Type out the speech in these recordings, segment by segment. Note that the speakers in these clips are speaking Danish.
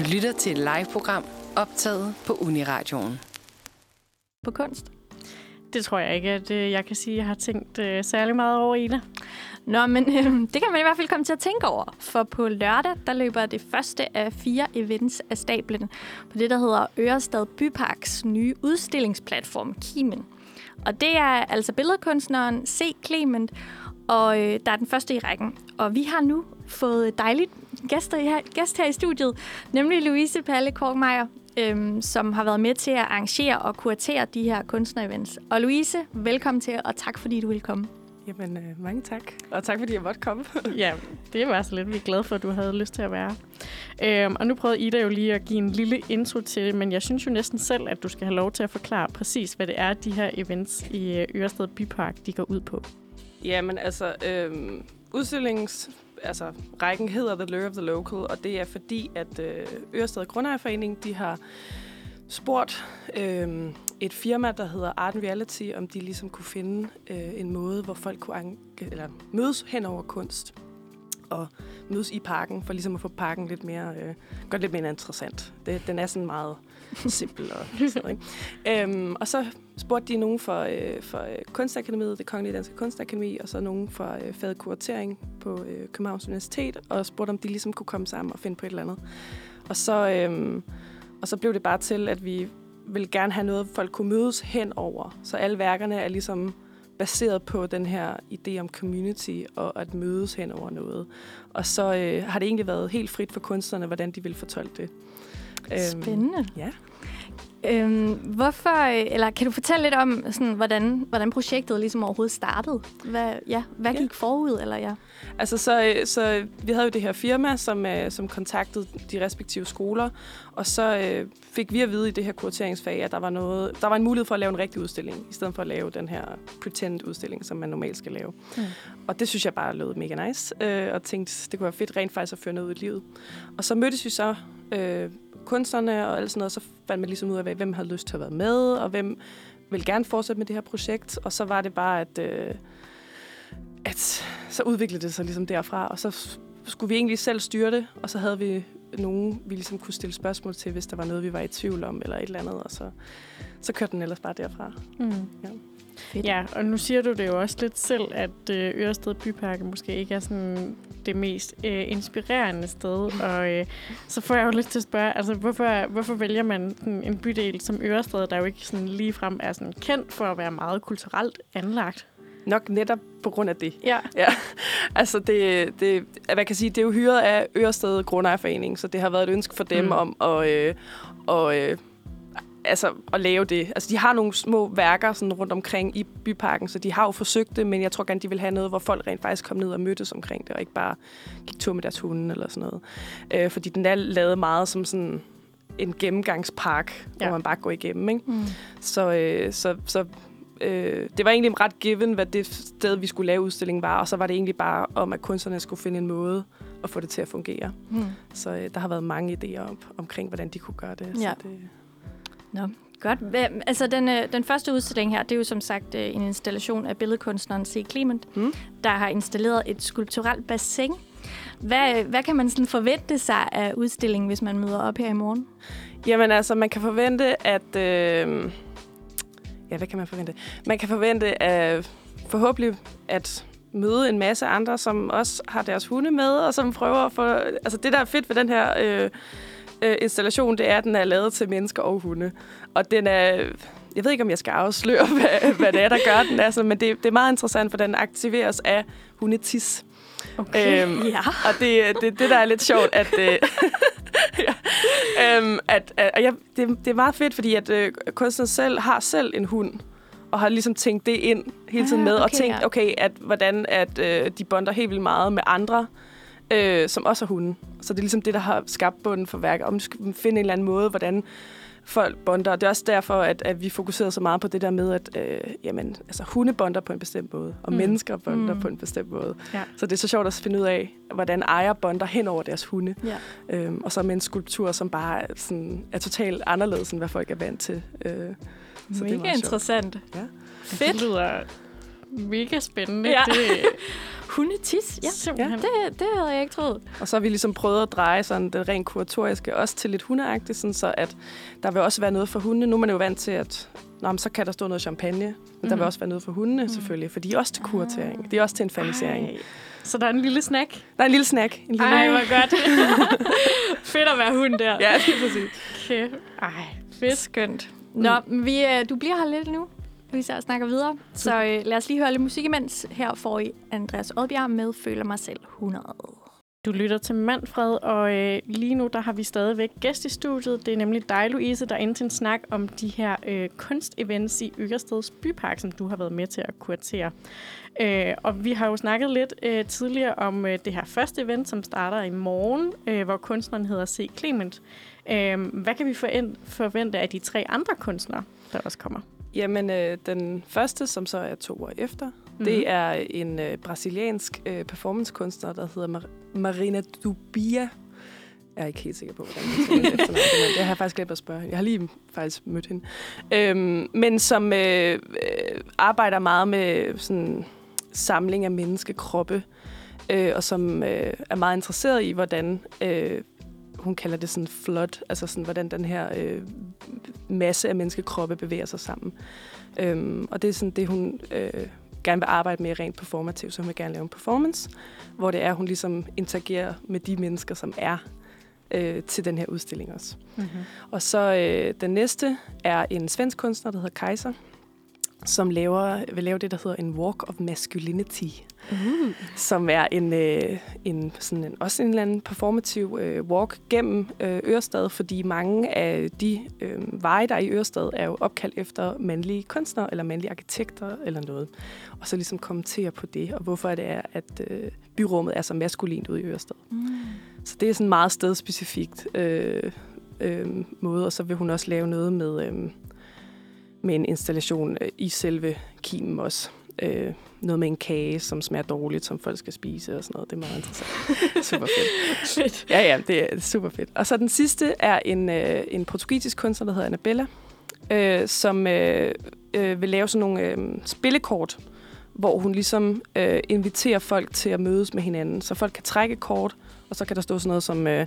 Du lytter til et live-program optaget på Uniradioen. på kunst. Det tror jeg ikke, at øh, jeg kan sige, at jeg har tænkt øh, særlig meget over, Ida. Nå, men øh, det kan man i hvert fald komme til at tænke over. For på lørdag, der løber det første af fire events af stablen på det, der hedder Ørestad Byparks nye udstillingsplatform, Kimen. Og det er altså billedkunstneren C. Clement, og øh, der er den første i rækken. Og vi har nu fået dejligt gæster her, gæst her i studiet, nemlig Louise Palle Korkmeier, øhm, som har været med til at arrangere og kuratere de her kunstnerevents. Og Louise, velkommen til, og tak fordi du vil komme. Jamen, øh, mange tak. Og tak, fordi jeg måtte komme. Ja, det var så lidt. Vi er glade for, at du havde lyst til at være. Øhm, og nu prøvede Ida jo lige at give en lille intro til det, men jeg synes jo næsten selv, at du skal have lov til at forklare præcis, hvad det er, de her events i øh, Ørested Bypark, de går ud på. Jamen, altså, øh, udstillings... Altså, rækken hedder The Lure of the Local, og det er fordi, at øh, Ørested Grundejerforening, de har spurgt øh, et firma, der hedder Art and Reality, om de ligesom kunne finde øh, en måde, hvor folk kunne anke, eller mødes hen over kunst og mødes i parken, for ligesom at få parken lidt mere, øh, det lidt mere interessant. Det, den er sådan meget simpel og sådan ikke? Øhm, og så spurgte de nogen for, øh, for øh, Kunstakademiet, det Kongelige Danske Kunstakademi, og så nogen fra øh, faget kuratering på øh, Københavns Universitet, og spurgte, om de ligesom kunne komme sammen og finde på et eller andet. Og så, øh, og så blev det bare til, at vi vil gerne have noget, folk kunne mødes hen over. Så alle værkerne er ligesom baseret på den her idé om community og at mødes hen over noget. Og så øh, har det egentlig været helt frit for kunstnerne, hvordan de vil fortolke det. Øhm, Spændende. ja. Øhm, hvorfor, øh, eller kan du fortælle lidt om, sådan, hvordan, hvordan projektet ligesom overhovedet startede? Hvad, ja, hvad Ja. gik forud? Eller, ja? Altså, så, øh, så vi havde jo det her firma, som, øh, som kontaktede de respektive skoler, og så øh, fik vi at vide i det her kurateringsfag, at der var, noget, der var en mulighed for at lave en rigtig udstilling, i stedet for at lave den her pretend-udstilling, som man normalt skal lave. Mm. Og det synes jeg bare lød mega nice, øh, og tænkte, det kunne være fedt rent faktisk at føre noget ud i livet. Og så mødtes vi så, øh, kunstnerne og alt sådan noget, så fandt man ligesom ud af, hvem havde lyst til at være med, og hvem ville gerne fortsætte med det her projekt. Og så var det bare, at, øh, at så udviklede det sig ligesom derfra, og så skulle vi egentlig selv styre det, og så havde vi nogen, vi ligesom kunne stille spørgsmål til, hvis der var noget, vi var i tvivl om, eller et eller andet, og så, så kørte den ellers bare derfra. Mm. Ja. Fedt. Ja, og nu siger du det jo også lidt selv, at øh, Ørested Bypark måske ikke er sådan det mest øh, inspirerende sted. Og øh, så får jeg jo lidt til at spørge, altså hvorfor, hvorfor vælger man sådan en bydel som Ørested, der jo ikke sådan ligefrem er sådan kendt for at være meget kulturelt anlagt? Nok netop på grund af det. Ja. Ja, altså det, det, hvad kan sige, det er jo hyret af Ørsted Grundejerforening, så det har været et ønske for dem mm. om at, øh, og, øh, altså, at lave det. Altså de har nogle små værker sådan rundt omkring i byparken, så de har jo forsøgt det, men jeg tror gerne, de vil have noget, hvor folk rent faktisk kom ned og mødtes omkring det, og ikke bare gik tur med deres hunde eller sådan noget. Øh, fordi den er lavet meget som sådan en gennemgangspark, ja. Hvor man bare går igennem, ikke? Mm. Så, øh, så, så øh, det var egentlig ret given, hvad det sted, vi skulle lave udstillingen var, og så var det egentlig bare om, at kunstnerne skulle finde en måde at få det til at fungere. Mm. Så øh, der har været mange idéer om, omkring, hvordan de kunne gøre det. Ja. Så det Nå, godt. Altså, den, øh, den første udstilling her, det er jo som sagt øh, en installation af billedkunstneren C. Clement, Mm. der har installeret et skulpturelt bassin. Hvad, øh, hvad kan man sådan forvente sig af udstillingen, hvis man møder op her i morgen? Jamen altså, man kan forvente, at... Øh, ja, hvad kan man forvente? Man kan forvente at forhåbentlig at møde en masse andre, som også har deres hunde med, og som prøver at få... Altså det, der er fedt ved den her øh, øh, installation, det er, at den er lavet til mennesker og hunde. Og den er... Jeg ved ikke, om jeg skal afsløre, hvad, hvad det er, der gør den. Altså, men det, det er meget interessant, for den aktiveres af hundetis. Okay. Øhm, ja. Og det det, det, der er lidt sjovt, at, øh, ja, øhm, at, at og jeg, det, det er meget fedt, fordi at øh, kunstneren selv har selv en hund, og har ligesom tænkt det ind hele tiden Ah, med, og okay, tænkt, ja. okay, at, hvordan at, øh, de bonder helt vildt meget med andre, øh, som også har hunde. Så det er ligesom det, der har skabt bunden for værket, om du skal finde en eller anden måde, hvordan folk bonder. Og det er også derfor, at, at vi fokuserer så meget på det der med, at øh, jamen, altså, hunde bonder på en bestemt måde, og Mm. mennesker bonder Mm. på en bestemt måde. Ja. Så det er så sjovt at finde ud af, hvordan ejer bonder hen over deres hunde. Ja. Øhm, og så med en skulptur, som bare er, sådan, er totalt anderledes, end hvad folk er vant til. Øh, så det er Mega meget sjovt. interessant. Ja. Fedt. Det lyder mega spændende. Ja. Det, Hundetis? Ja, Simpelthen. det, det havde jeg ikke troet. Og så har vi ligesom prøvet at dreje sådan det rent kuratoriske også til lidt hundeagtigt, sådan så at der vil også være noget for hundene. Nu er man jo vant til, at Nå, men så kan der stå noget champagne. Men mm. der vil Mhm. også være noget for hundene, selvfølgelig. For de er også til kuratering. De er også til en fanisering. Ej. Så der er en lille snack. Der er en lille snack. En lille Ej, hvor godt. Fedt at være hund der. Ja, lige præcis. Okay. Ej, Fedt. Skønt. Nå, men vi, øh, du bliver her lidt nu. Vi så snakker videre. Så øh, lad os lige høre lidt musik imens. Her får I Andreas Oddbjerg med Føler mig selv 100. Du lytter til Manfred, og øh, lige nu der har vi stadigvæk gæst i studiet. Det er nemlig dig, Louise, der er til en snak om de her øh, kunstevents i Øresteds Bypark, som du har været med til at kuratere. Øh, og vi har jo snakket lidt øh, tidligere om øh, det her første event, som starter i morgen, øh, hvor kunstneren hedder C. Clement. Øh, hvad kan vi forvent- forvente af de tre andre kunstnere, der også kommer? Jamen, øh, den første, som så er to år efter, mm-hmm. det er en øh, brasiliansk øh, performancekunstner, der hedder Mar- Marina Dubia. Jeg er ikke helt sikker på, hvordan man det efternavn, det har jeg faktisk glemt at spørge. Jeg har lige faktisk mødt hende. Øhm, men som øh, øh, arbejder meget med sådan samling af menneskekroppe, øh, og som øh, er meget interesseret i, hvordan øh, hun kalder det sådan flood, altså sådan, hvordan den her øh, masse af menneskekroppe bevæger sig sammen. Øhm, og det er sådan det, hun øh, gerne vil arbejde med rent performativt, så hun vil gerne lave en performance, hvor det er, hun ligesom interagerer med de mennesker, som er øh, til den her udstilling også. Mm-hmm. Og så øh, den næste er en svensk kunstner, der hedder Kaiser, som laver, vil lave det, der hedder en Walk of Masculinity, Uh. som er en, øh, en, sådan en også en eller anden performativ øh, walk gennem øh, Ørestad, fordi mange af de øh, veje, der er i Ørestad, er jo opkaldt efter mandlige kunstnere eller mandlige arkitekter eller noget. Og så ligesom kommentere på det, og hvorfor det er, at øh, byrummet er så maskulint ude i Ørestad. Mm. Så det er sådan meget stedspecifikt øh, øh, måde, og så vil hun også lave noget med, øh, med en installation øh, i selve kimen også. Øh, noget med en kage, som smager dårligt, som folk skal spise og sådan noget. Det er meget interessant. super fedt. Fedt. Ja, ja, det er super fedt. Og så den sidste er en, øh, en portugisisk kunstner, der hedder Annabella, øh, som øh, øh, vil lave sådan nogle øh, spillekort, hvor hun ligesom øh, inviterer folk til at mødes med hinanden. Så folk kan trække kort, og så kan der stå sådan noget som, øh,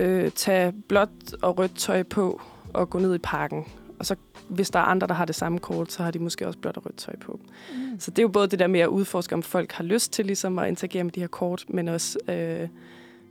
øh, tage blåt og rødt tøj på og gå ned i parken. Og så hvis der er andre, der har det samme kort, så har de måske også blåt og rødt tøj på. Mm. Så det er jo både det der med at udforske, om folk har lyst til ligesom at interagere med de her kort, men også øh,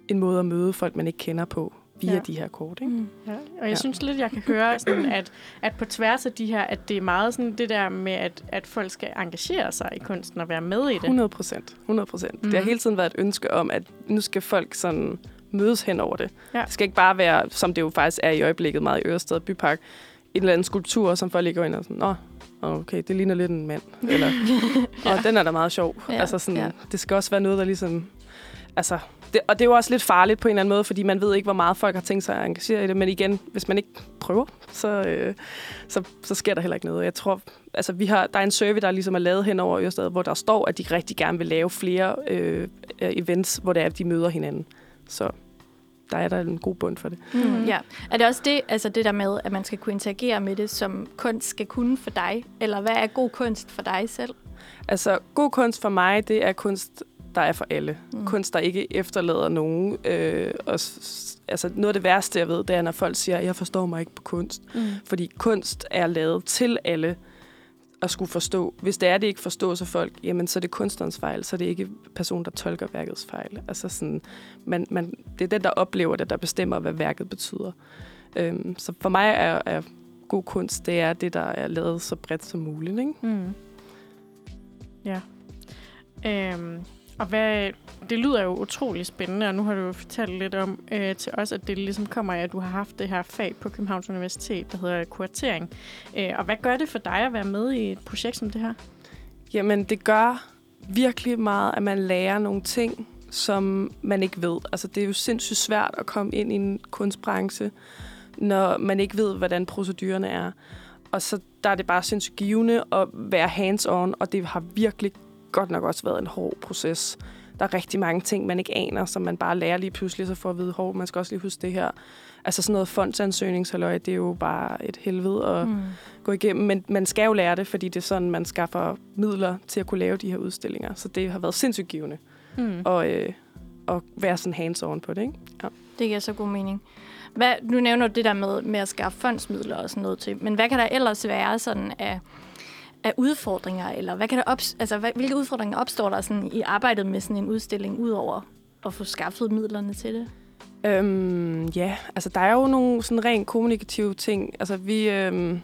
en måde at møde folk, man ikke kender på via Ja. de her kort. Ikke? Mm. Ja, og jeg Ja. synes lidt, jeg kan høre, sådan, at, at på tværs af de her, at det er meget sådan det der med, at, at folk skal engagere sig i kunsten og være med i det. 100 procent. 100 procent. Mm. Det har Mhm. hele tiden været et ønske om, at nu skal folk sådan mødes hen over det. Ja. Det skal ikke bare være, som det jo faktisk er i øjeblikket meget i Ørested Bypark, en eller anden skulptur, som folk lige går ind og sådan, nå, okay, det ligner lidt en mand. Eller, og den er da meget sjov. Ja, Ja. Altså sådan, ja. ja. det skal også være noget, der ligesom... Altså, det, og det er jo også lidt farligt på en eller anden måde, fordi man ved ikke, hvor meget folk har tænkt sig at engagere i det. Men igen, hvis man ikke prøver, så, øh, så, så sker der heller ikke noget. Jeg tror, altså, vi har, der er en survey, der ligesom er lavet hen over Ørsted, hvor der står, at de rigtig gerne vil lave flere øh, øh, events, hvor det er, at de møder hinanden. Så der er der en god bund for det. Mm. Ja. Er det også det, altså det der med, at man skal kunne interagere med det, som kunst skal kunne for dig? Eller hvad er god kunst for dig selv? Altså, god kunst for mig, det er kunst, der er for alle. Mm. Mm. Kunst, der ikke efterlader nogen. Øh, og, altså, noget af det værste, jeg ved, det er, når folk siger, jeg forstår mig ikke på kunst. Mm. Fordi kunst er lavet til alle at skulle forstå. Hvis det er, det ikke forstås af folk, jamen så er det kunstnerens fejl, så er det ikke personen, der tolker værkets fejl. Altså sådan, man, man, det er den, der oplever det, der bestemmer, hvad værket betyder. Øhm, så for mig er, er god kunst, det er det, der er lavet så bredt som muligt. Ikke? Mm. Ja. Øhm, og hvad, det lyder jo utrolig spændende, og nu har du jo fortalt lidt om øh, til os, at det ligesom kommer af, at du har haft det her fag på Københavns Universitet, der hedder kuratering. Øh, og hvad gør det for dig at være med i et projekt som det her? Jamen, det gør virkelig meget, at man lærer nogle ting, som man ikke ved. Altså, det er jo sindssygt svært at komme ind i en kunstbranche, når man ikke ved, hvordan procedurerne er. Og så der er det bare sindssygt givende at være hands-on, og det har virkelig godt nok også været en hård proces. Der er rigtig mange ting, man ikke aner, som man bare lærer lige pludselig, så får at vide, hov, man skal også lige huske det her. Altså sådan noget fondsansøgningshalløj, det er jo bare et helvede at mm. gå igennem, men man skal jo lære det, fordi det er sådan, man skaffer midler til at kunne lave de her udstillinger. Så det har været sindssygt givende Mm. og, øh, at være sådan hands-on på det, ikke? Ja. Det giver så god mening. Hvad, nu nævner du det der med, med at skaffe fondsmidler og sådan noget til, men hvad kan der ellers være sådan af, af udfordringer, eller hvad kan der op, altså, hvad, hvilke udfordringer opstår der sådan i arbejdet med sådan en udstilling, udover at få skaffet midlerne til det? Øhm, ja, altså der er jo nogle sådan rent kommunikative ting. Altså vi, øhm,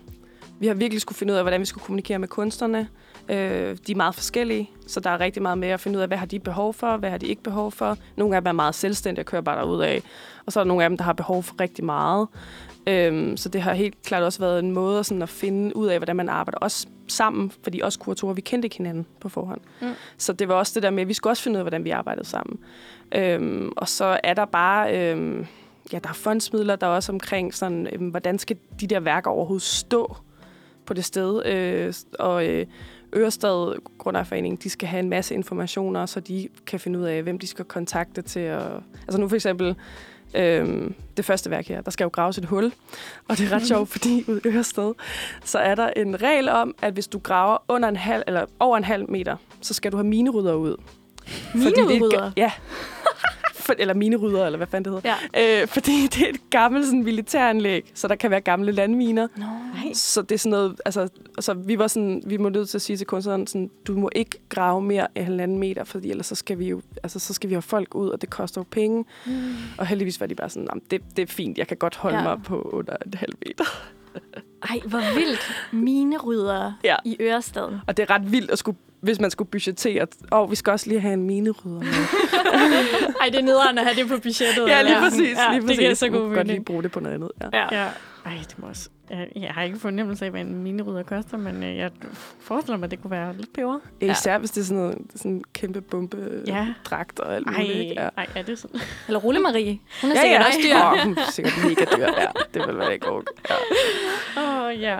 vi har virkelig skulle finde ud af, hvordan vi skulle kommunikere med kunstnerne. Øh, de er meget forskellige, så der er rigtig meget med at finde ud af, hvad har de behov for, hvad har de ikke behov for. Nogle af dem er meget selvstændige og kører bare derud af. Og så er der nogle af dem, der har behov for rigtig meget. Øhm, så det har helt klart også været en måde sådan at finde ud af, hvordan man arbejder også sammen, fordi os kuratorer, vi kendte ikke hinanden på forhånd. Mm. Så det var også det der med, at vi skulle også finde ud af, hvordan vi arbejdede sammen. Øhm, og så er der bare, øhm, ja, der er fondsmidler, der er også omkring sådan, øhm, hvordan skal de der værker overhovedet stå på det sted. Øh, og øh, Ørestad Grundejerforening, de skal have en masse informationer, så de kan finde ud af, hvem de skal kontakte til at... Altså nu for eksempel, øhm, det første værk her, der skal jo graves et hul. Og det er ret sjovt, fordi ude i Ørested, så er der en regel om, at hvis du graver under en halv, eller over en halv meter, så skal du have minerydder ud. Er Minerydder? Ja. For, eller minerydder, eller hvad fanden det hedder. Ja. Øh, fordi det er et gammelt sådan, militæranlæg, så der kan være gamle landminer. Nå. Så det er sådan noget, altså, altså vi var sådan, vi må nødt til at sige til kunstneren, sådan, du må ikke grave mere end halvanden meter, fordi ellers så skal vi jo, altså, så skal vi have folk ud, og det koster jo penge. Mm. Og heldigvis var de bare sådan, "Jamen, det, det er fint, jeg kan godt holde ja. mig på under en halv meter. Ej, hvor vildt. Minerydder Ja. i Ørestaden. Og det er ret vildt at skulle, hvis man skulle budgettere, og vi skal også lige have en minerydder med. Ej, det er nederen at have det på budgettet. ja, lige eller? præcis. Ja, lige det præcis. giver så god kan godt lige mening. bruge det på noget andet. Ja. Ja. Ja. Ej, det må også... Jeg, jeg har ikke fornemmelse af, hvad en minerydder koster, men øh, jeg forestiller mig, at det kunne være lidt peber. Ja. Især hvis det er sådan noget sådan en kæmpe bombe Ja. dragt og alt Ej, muligt. ikke? Ja. ej, er det sådan? Eller Rulle Marie. Hun er sikkert også dyr. Åh, hun er sikkert mega dyr. Ja, det vil være ikke okay. Ja. Åh, oh, ja.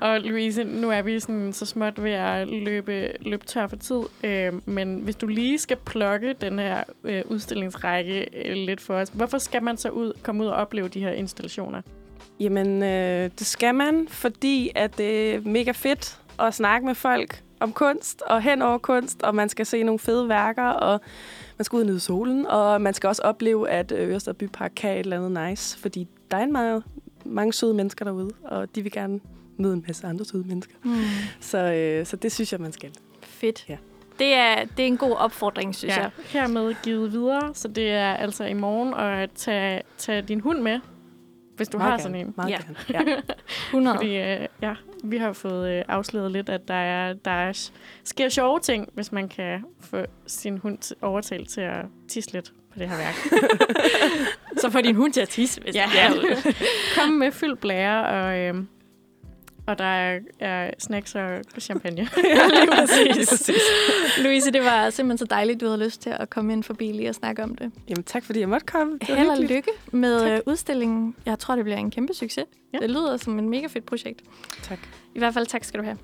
Og Louise, nu er vi sådan så småt ved at løbe, løbe tør for tid. Øh, men hvis du lige skal plukke den her øh, udstillingsrække øh, lidt for os, hvorfor skal man så ud, komme ud og opleve de her installationer? Jamen, øh, det skal man, fordi at det er mega fedt at snakke med folk om kunst og hen over kunst, og man skal se nogle fede værker, og man skal ud og nyde solen, og man skal også opleve, at øh, Ørestad Bypark kan et eller andet nice, fordi der er en meget, mange søde mennesker derude, og de vil gerne møde en masse andre søde mennesker. Mm. Så, øh, så det synes jeg, man skal. Fedt. Ja. Det er, det er en god opfordring, synes jeg. hermed givet videre, så det er altså i morgen at tage, tage din hund med, hvis du Meget har gerne. sådan en. Meget Ja. gerne. Ja. 100. Fordi øh, ja, vi har fået øh, afsløret lidt, at der, er, der er, sker sjove ting, hvis man kan få sin hund overtalt til at tisse lidt på det her værk. Så får din hund til at tisse, hvis Ja. ja. Kom med fyldt blære, og, øh, og der er, er snacks og champagne. ja, lige præcis. Lige præcis. Louise, det var simpelthen så dejligt, du havde lyst til at komme ind forbi lige og snakke om det. Jamen, tak fordi jeg måtte komme. Det Held og lykke med Tak. tak. udstillingen. Jeg tror, det bliver en kæmpe succes. Ja. Det lyder som en mega fedt projekt. Tak. I hvert fald tak skal du have.